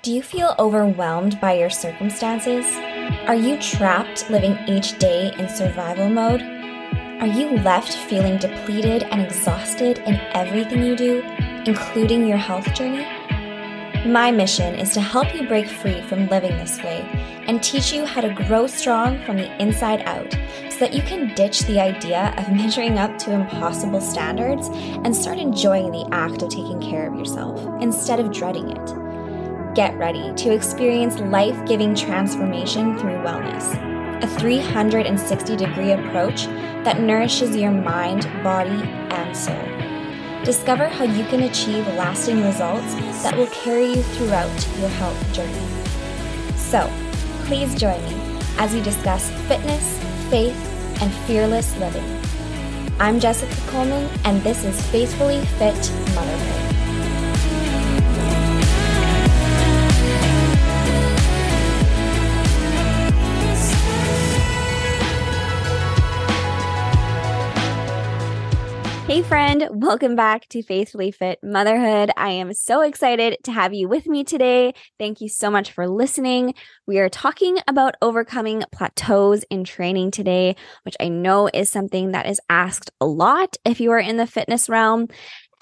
Do you feel overwhelmed by your circumstances? Are you trapped living each day in survival mode? Are you left feeling depleted and exhausted in everything you do, including your health journey? My mission is to help you break free from living this way and teach you how to grow strong from the inside out so that you can ditch the idea of measuring up to impossible standards and start enjoying the act of taking care of yourself instead of dreading it get ready to experience life giving transformation through wellness. A 360 degree approach that nourishes your mind, body, and soul. Discover how you can achieve lasting results that will carry you throughout your health journey. So, please join me as we discuss fitness, faith, and fearless living. I'm Jessica Coleman, and this is Faithfully Fit Motherhood. Hey, friend, welcome back to Faithfully Fit Motherhood. I am so excited to have you with me today. Thank you so much for listening. We are talking about overcoming plateaus in training today, which I know is something that is asked a lot if you are in the fitness realm.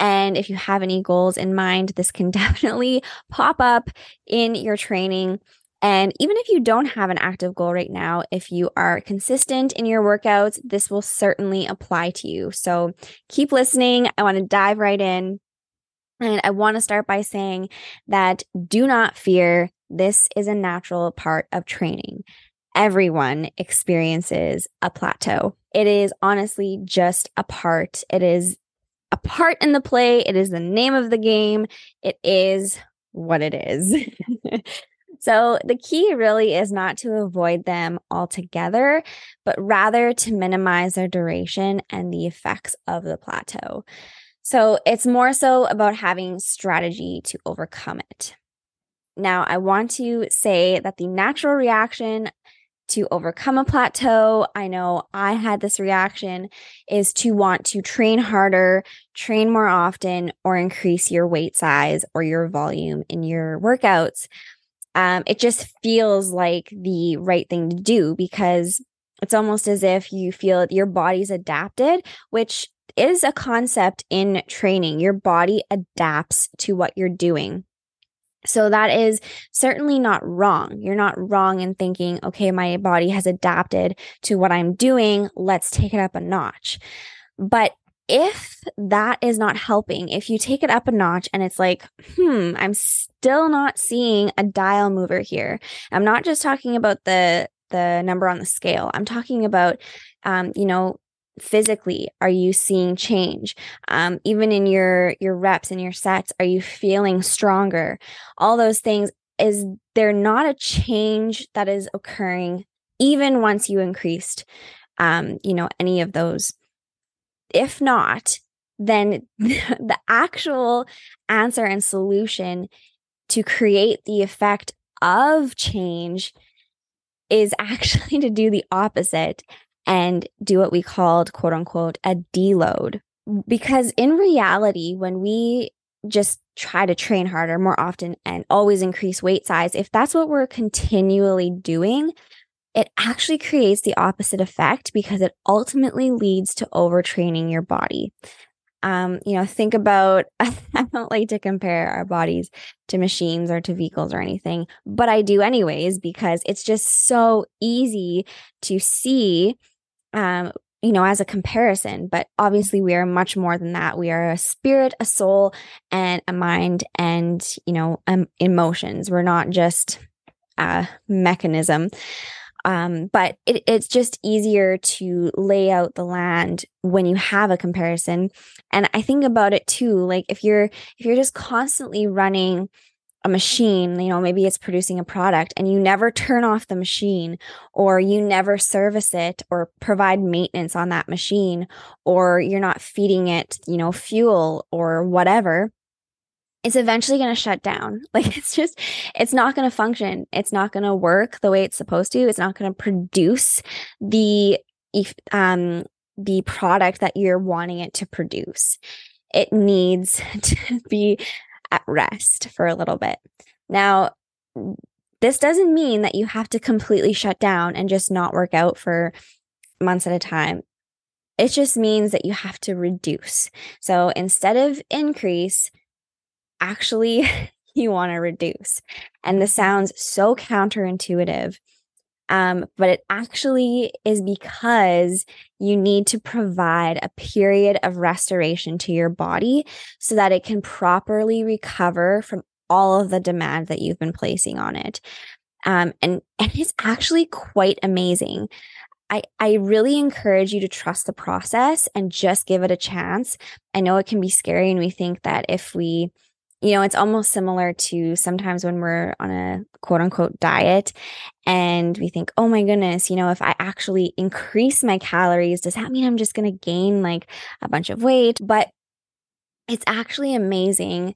And if you have any goals in mind, this can definitely pop up in your training. And even if you don't have an active goal right now, if you are consistent in your workouts, this will certainly apply to you. So keep listening. I want to dive right in. And I want to start by saying that do not fear. This is a natural part of training. Everyone experiences a plateau. It is honestly just a part. It is a part in the play. It is the name of the game. It is what it is. So the key really is not to avoid them altogether, but rather to minimize their duration and the effects of the plateau. So it's more so about having strategy to overcome it. Now, I want to say that the natural reaction to overcome a plateau, I know I had this reaction, is to want to train harder, train more often, or increase your weight size or your volume in your workouts um, it just feels like the right thing to do because it's almost as if you feel your body's adapted, which is a concept in training. Your body adapts to what you're doing. So that is certainly not wrong. You're not wrong in thinking, okay, my body has adapted to what I'm doing. Let's take it up a notch. But if that is not helping, if you take it up a notch and it's like, hmm, I'm still not seeing a dial mover here. I'm not just talking about the the number on the scale. I'm talking about, um, you know, physically are you seeing change um, even in your your reps and your sets are you feeling stronger all those things is there not a change that is occurring even once you increased um, you know any of those if not, then the actual answer and solution to create the effect of change is actually to do the opposite and do what we called quote unquote a deload. Because in reality, when we just try to train harder more often and always increase weight size, if that's what we're continually doing, it actually creates the opposite effect because it ultimately leads to overtraining your body. Um, you know, think about I don't like to compare our bodies to machines or to vehicles or anything, but I do anyways because it's just so easy to see um, you know, as a comparison, but obviously we are much more than that. We are a spirit, a soul, and a mind, and, you know, um, emotions. We're not just a mechanism. Um, but it, it's just easier to lay out the land when you have a comparison. And I think about it too, like if you're if you're just constantly running a machine, you know, maybe it's producing a product and you never turn off the machine or you never service it or provide maintenance on that machine or you're not feeding it, you know, fuel or whatever it's eventually going to shut down. Like it's just, it's not going to function. It's not going to work the way it's supposed to. It's not going to produce the, um, the product that you're wanting it to produce. It needs to be at rest for a little bit. Now, this doesn't mean that you have to completely shut down and just not work out for months at a time. It just means that you have to reduce. So instead of increase, actually, you want to reduce. And this sounds so counterintuitive. Um, but it actually is because you need to provide a period of restoration to your body so that it can properly recover from all of the demand that you've been placing on it. Um, and, and it's actually quite amazing. I, I really encourage you to trust the process and just give it a chance. I know it can be scary, and we think that if we, you know, it's almost similar to sometimes when we're on a quote unquote diet and we think, oh my goodness, you know, if I actually increase my calories, does that mean I'm just going to gain like a bunch of weight? But it's actually amazing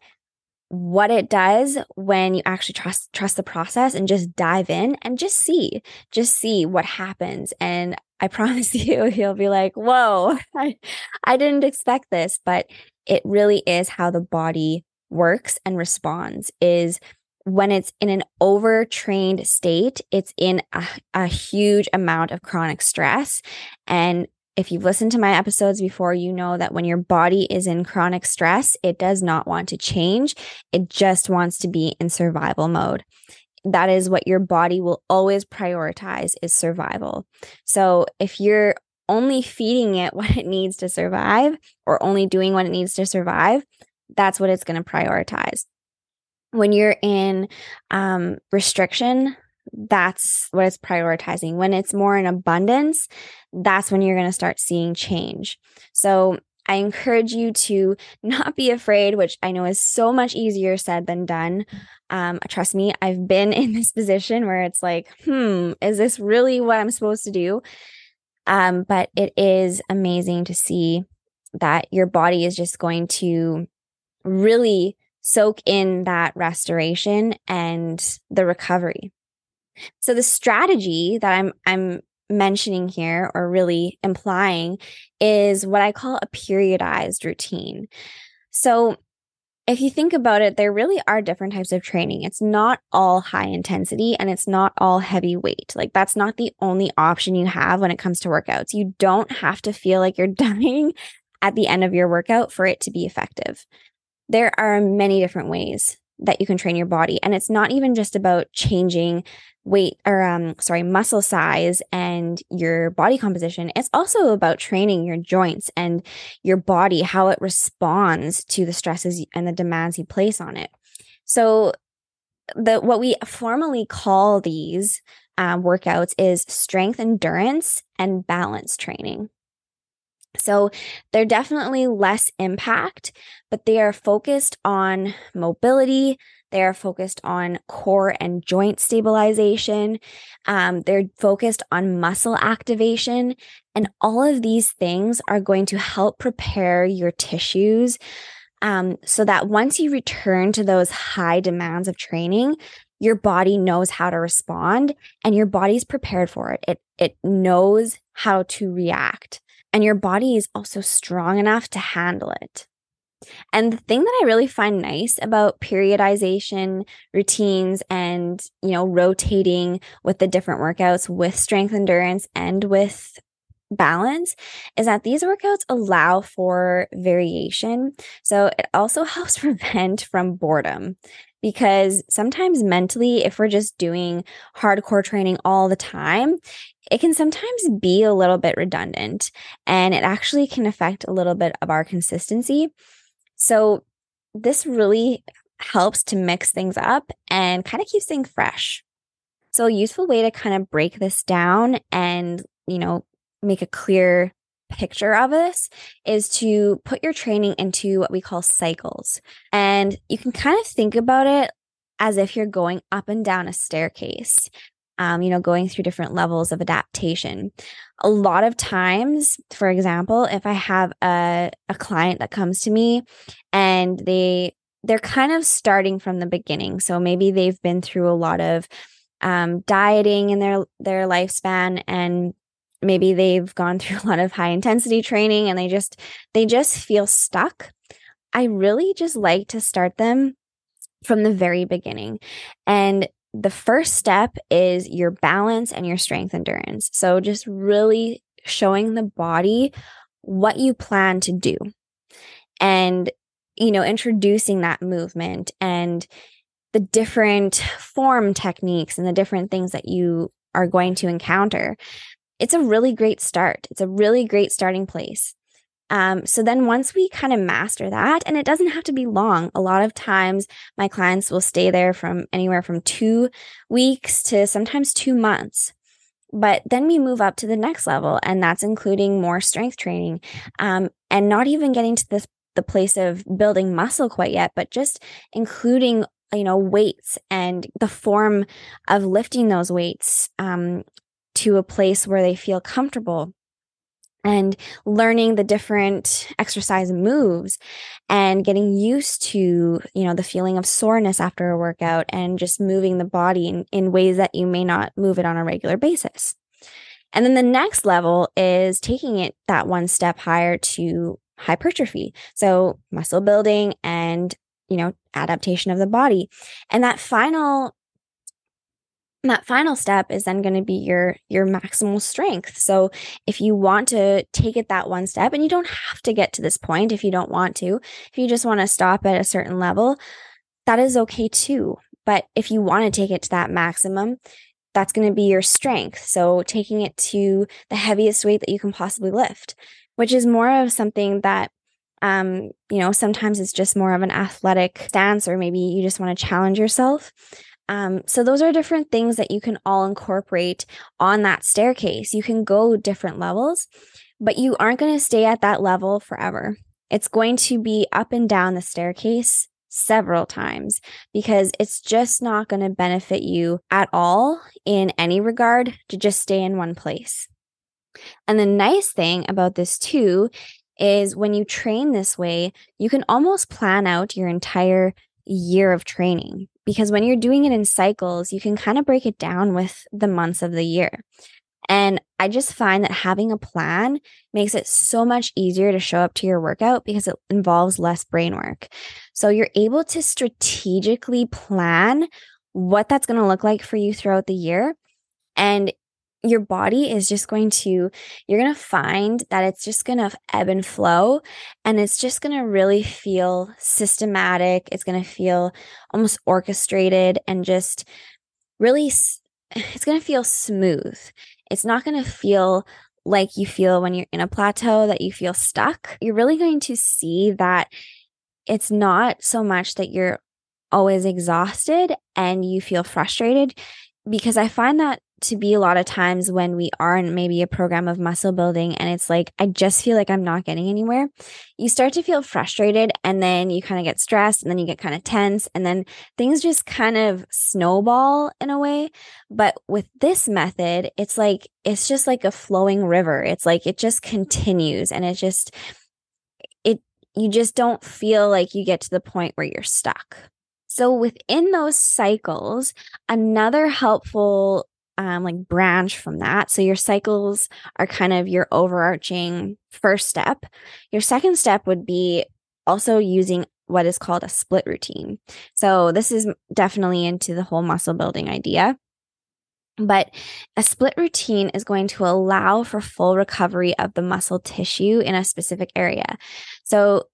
what it does when you actually trust trust the process and just dive in and just see just see what happens and i promise you you'll be like whoa i i didn't expect this but it really is how the body works and responds is when it's in an overtrained state it's in a, a huge amount of chronic stress and if you've listened to my episodes before, you know that when your body is in chronic stress, it does not want to change. It just wants to be in survival mode. That is what your body will always prioritize is survival. So if you're only feeding it what it needs to survive or only doing what it needs to survive, that's what it's going to prioritize. When you're in um, restriction, that's what it's prioritizing. When it's more in abundance, that's when you're going to start seeing change. So I encourage you to not be afraid, which I know is so much easier said than done. Um, trust me, I've been in this position where it's like, hmm, is this really what I'm supposed to do? Um, but it is amazing to see that your body is just going to really soak in that restoration and the recovery. So the strategy that I'm I'm mentioning here or really implying is what I call a periodized routine. So if you think about it, there really are different types of training. It's not all high intensity and it's not all heavy weight. Like, that's not the only option you have when it comes to workouts. You don't have to feel like you're dying at the end of your workout for it to be effective. There are many different ways that you can train your body. And it's not even just about changing weight or um sorry muscle size and your body composition. It's also about training your joints and your body how it responds to the stresses and the demands you place on it. So the what we formally call these um, workouts is strength endurance and balance training so they're definitely less impact, but they are focused on mobility. They are focused on core and joint stabilization. Um, they're focused on muscle activation. And all of these things are going to help prepare your tissues um, so that once you return to those high demands of training, your body knows how to respond and your body's prepared for it. It, it knows how to react and your body is also strong enough to handle it. And the thing that I really find nice about periodization routines and, you know, rotating with the different workouts with strength endurance and with balance is that these workouts allow for variation. So it also helps prevent from boredom because sometimes mentally, if we're just doing hardcore training all the time, it can sometimes be a little bit redundant and it actually can affect a little bit of our consistency. So, this really helps to mix things up and kind of keeps things fresh. So, a useful way to kind of break this down and, you know, make a clear picture of this is to put your training into what we call cycles. And you can kind of think about it as if you're going up and down a staircase. Um, you know, going through different levels of adaptation. A lot of times, for example, if I have a, a client that comes to me and they they're kind of starting from the beginning. So maybe they've been through a lot of um, dieting in their their lifespan and maybe they've gone through a lot of high intensity training and they just they just feel stuck i really just like to start them from the very beginning and the first step is your balance and your strength endurance. So just really showing the body what you plan to do and, you know, introducing that movement and the different form techniques and the different things that you are going to encounter. It's a really great start. It's a really great starting place. Um, so then once we kind of master that, and it doesn't have to be long, a lot of times my clients will stay there from anywhere from two weeks to sometimes two months. But then we move up to the next level, and that's including more strength training um, and not even getting to this, the place of building muscle quite yet, but just including you know weights and the form of lifting those weights um, to a place where they feel comfortable and learning the different exercise moves and getting used to you know the feeling of soreness after a workout and just moving the body in, in ways that you may not move it on a regular basis. And then the next level is taking it that one step higher to hypertrophy. So muscle building and you know adaptation of the body. And that final that final step is then going to be your your maximal strength. So if you want to take it that one step and you don't have to get to this point if you don't want to if you just want to stop at a certain level that is okay too. But if you want to take it to that maximum that's going to be your strength. So taking it to the heaviest weight that you can possibly lift which is more of something that um, you know sometimes it's just more of an athletic stance or maybe you just want to challenge yourself um, so those are different things that you can all incorporate on that staircase. You can go different levels, but you aren't going to stay at that level forever. It's going to be up and down the staircase several times because it's just not going to benefit you at all in any regard to just stay in one place. And the nice thing about this too is when you train this way, you can almost plan out your entire year of training because when you're doing it in cycles, you can kind of break it down with the months of the year. And I just find that having a plan makes it so much easier to show up to your workout because it involves less brain work. So you're able to strategically plan what that's going to look like for you throughout the year. And your body is just going to, you're going to find that it's just going to ebb and flow and it's just going to really feel systematic. It's going to feel almost orchestrated and just really, it's going to feel smooth. It's not going to feel like you feel when you're in a plateau that you feel stuck. You're really going to see that it's not so much that you're always exhausted and you feel frustrated because I find that to be a lot of times when we are in maybe a program of muscle building and it's like, I just feel like I'm not getting anywhere. You start to feel frustrated and then you kind of get stressed and then you get kind of tense and then things just kind of snowball in a way. But with this method, it's like, it's just like a flowing river. It's like it just continues and it just, it, you just don't feel like you get to the point where you're stuck. So within those cycles, another helpful um, like branch from that. So your cycles are kind of your overarching first step. Your second step would be also using what is called a split routine. So this is definitely into the whole muscle building idea. But a split routine is going to allow for full recovery of the muscle tissue in a specific area. So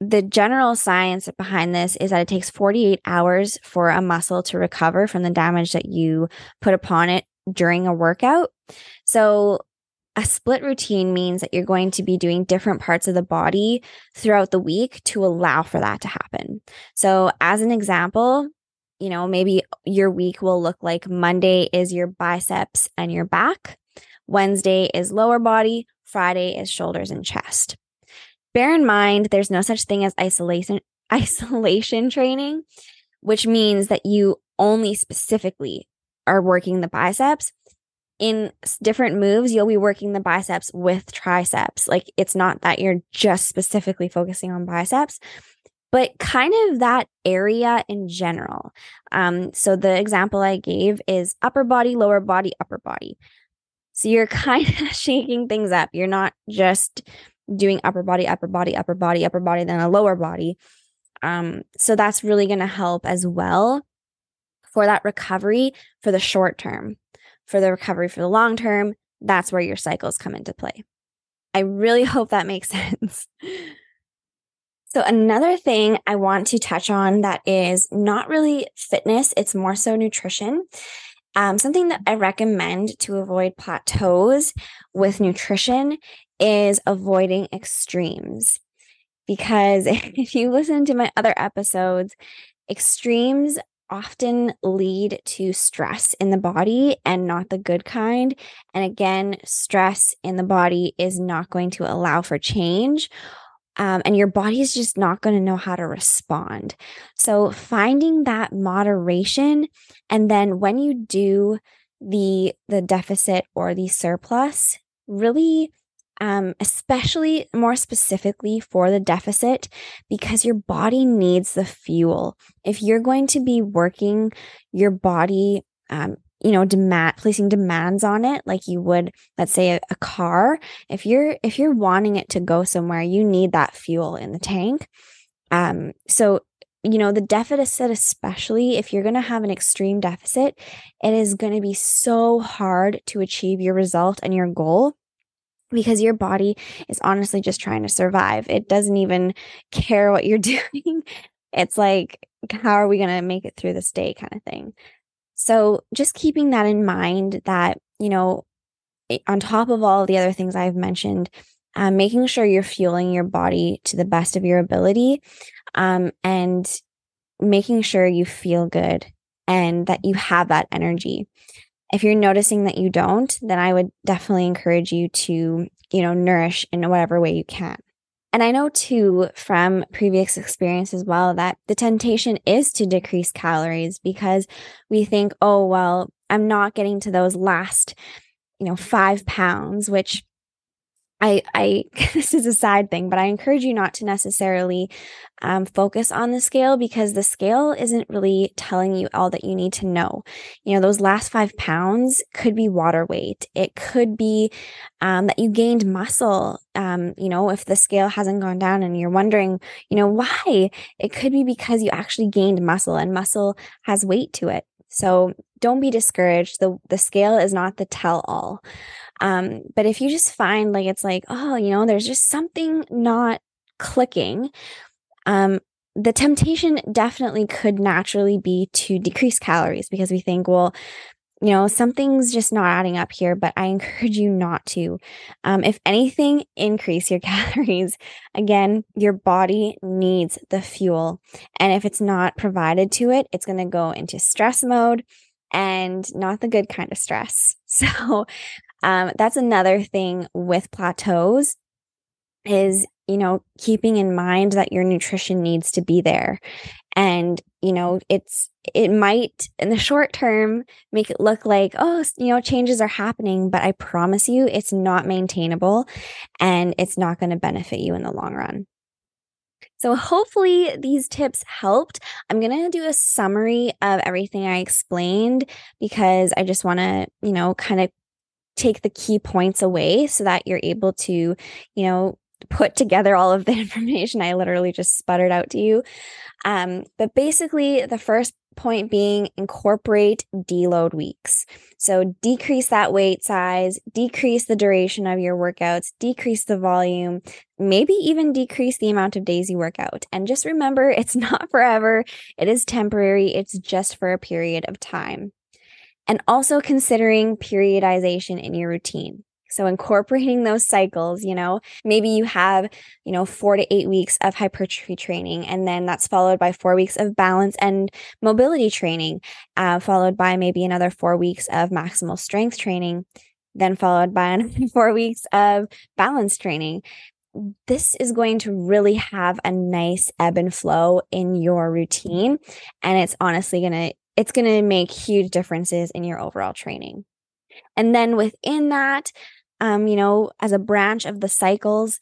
the general science behind this is that it takes 48 hours for a muscle to recover from the damage that you put upon it during a workout. So, a split routine means that you're going to be doing different parts of the body throughout the week to allow for that to happen. So, as an example, you know, maybe your week will look like Monday is your biceps and your back, Wednesday is lower body, Friday is shoulders and chest. Bear in mind, there's no such thing as isolation isolation training, which means that you only specifically are working the biceps. In different moves, you'll be working the biceps with triceps. Like it's not that you're just specifically focusing on biceps, but kind of that area in general. Um, so the example I gave is upper body, lower body, upper body. So you're kind of shaking things up. You're not just doing upper body, upper body, upper body, upper body, then a lower body. Um, so that's really going to help as well for that recovery for the short term. For the recovery for the long term, that's where your cycles come into play. I really hope that makes sense. So, another thing I want to touch on that is not really fitness, it's more so nutrition. Um, something that I recommend to avoid plateaus with nutrition is avoiding extremes. Because if you listen to my other episodes, extremes often lead to stress in the body and not the good kind. And again, stress in the body is not going to allow for change. Um, and your body is just not going to know how to respond. So, finding that moderation, and then when you do the the deficit or the surplus, really um, especially more specifically for the deficit, because your body needs the fuel. If you're going to be working your body, um, you know, demand placing demands on it, like you would, let's say, a, a car. If you're if you're wanting it to go somewhere, you need that fuel in the tank. Um, so you know, the deficit, especially if you're going to have an extreme deficit, it is going to be so hard to achieve your result and your goal because your body is honestly just trying to survive. It doesn't even care what you're doing. It's like, how are we going to make it through this day kind of thing. So just keeping that in mind that, you know, on top of all the other things I've mentioned, um, making sure you're fueling your body to the best of your ability um, and making sure you feel good and that you have that energy. If you're noticing that you don't, then I would definitely encourage you to, you know, nourish in whatever way you can. And I know too from previous experience as well that the temptation is to decrease calories because we think, oh, well, I'm not getting to those last, you know, five pounds, which I, I, this is a side thing, but I encourage you not to necessarily um, focus on the scale because the scale isn't really telling you all that you need to know. You know, those last five pounds could be water weight. It could be um, that you gained muscle. Um, you know, if the scale hasn't gone down and you're wondering, you know, why, it could be because you actually gained muscle and muscle has weight to it. So don't be discouraged. The, the scale is not the tell all. Um, but if you just find like it's like, oh, you know, there's just something not clicking, um, the temptation definitely could naturally be to decrease calories because we think, well, you know, something's just not adding up here, but I encourage you not to. Um, if anything, increase your calories. Again, your body needs the fuel. And if it's not provided to it, it's going to go into stress mode and not the good kind of stress. So um, that's another thing with plateaus is, you know, keeping in mind that your nutrition needs to be there. And, you know, it's, it might in the short term make it look like, oh, you know, changes are happening, but I promise you it's not maintainable and it's not going to benefit you in the long run. So, hopefully, these tips helped. I'm going to do a summary of everything I explained because I just want to, you know, kind of take the key points away so that you're able to, you know, put together all of the information I literally just sputtered out to you. Um, but basically, the first point being incorporate deload weeks. So decrease that weight size, decrease the duration of your workouts, decrease the volume, maybe even decrease the amount of days you work out. And just remember, it's not forever, it is temporary, it's just for a period of time and also considering periodization in your routine. So incorporating those cycles, you know, maybe you have, you know, four to eight weeks of hypertrophy training, and then that's followed by four weeks of balance and mobility training, uh, followed by maybe another four weeks of maximal strength training, then followed by four weeks of balance training. This is going to really have a nice ebb and flow in your routine. And it's honestly going to it's going to make huge differences in your overall training. And then within that, um, you know, as a branch of the cycles,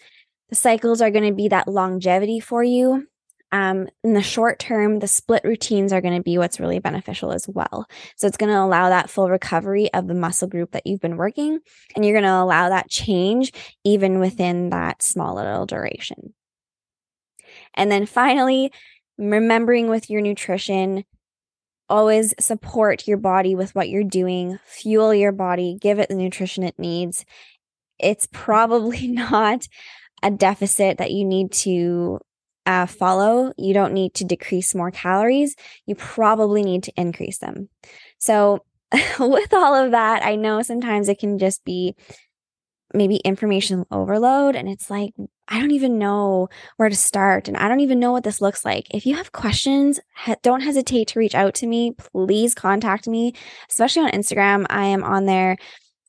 the cycles are going to be that longevity for you. Um, in the short term, the split routines are going to be what's really beneficial as well. So it's going to allow that full recovery of the muscle group that you've been working, and you're going to allow that change even within that small little duration. And then finally, remembering with your nutrition, always support your body with what you're doing, fuel your body, give it the nutrition it needs. It's probably not a deficit that you need to uh, follow. You don't need to decrease more calories. You probably need to increase them. So, with all of that, I know sometimes it can just be maybe information overload. And it's like, I don't even know where to start. And I don't even know what this looks like. If you have questions, he- don't hesitate to reach out to me. Please contact me, especially on Instagram. I am on there,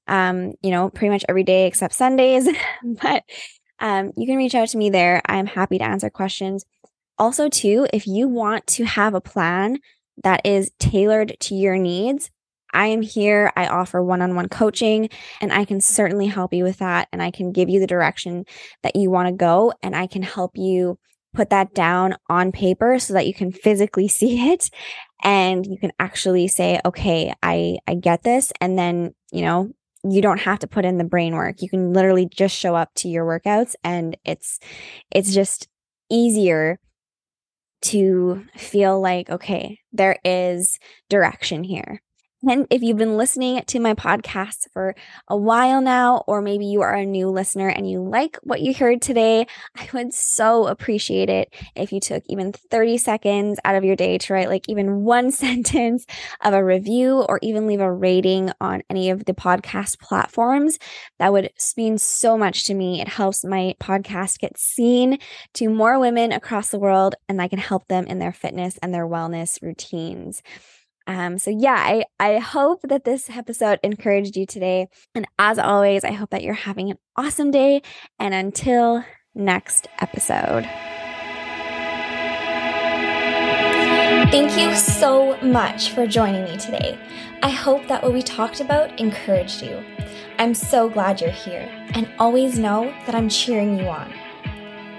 um, you know, pretty much every day except Sundays. but um, you can reach out to me there. I'm happy to answer questions. Also, too, if you want to have a plan that is tailored to your needs, I am here. I offer one on one coaching and I can certainly help you with that. And I can give you the direction that you want to go and I can help you put that down on paper so that you can physically see it and you can actually say, okay, I, I get this. And then, you know, you don't have to put in the brain work. You can literally just show up to your workouts and it's, it's just easier to feel like, okay, there is direction here. And if you've been listening to my podcast for a while now, or maybe you are a new listener and you like what you heard today, I would so appreciate it if you took even 30 seconds out of your day to write like even one sentence of a review or even leave a rating on any of the podcast platforms. That would mean so much to me. It helps my podcast get seen to more women across the world, and I can help them in their fitness and their wellness routines. Um, so yeah, I, I hope that this episode encouraged you today. And as always, I hope that you're having an awesome day. And until next episode. Thank you so much for joining me today. I hope that what we talked about encouraged you. I'm so glad you're here, and always know that I'm cheering you on.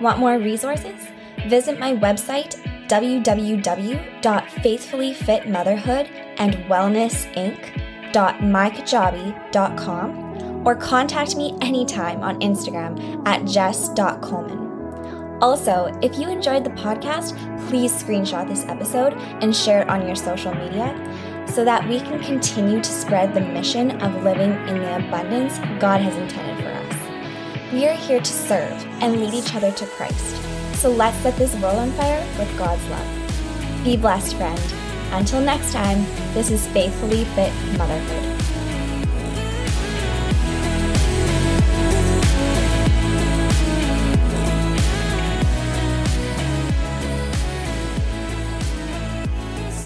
Want more resources? Visit my website www.faithfullyfitmotherhood and wellnessinc.mykajabi.com or contact me anytime on Instagram at jess.coleman. Also, if you enjoyed the podcast, please screenshot this episode and share it on your social media so that we can continue to spread the mission of living in the abundance God has intended for us. We are here to serve and lead each other to Christ. So let's set this world on fire with God's love. Be blessed, friend. Until next time, this is Faithfully Fit Motherhood.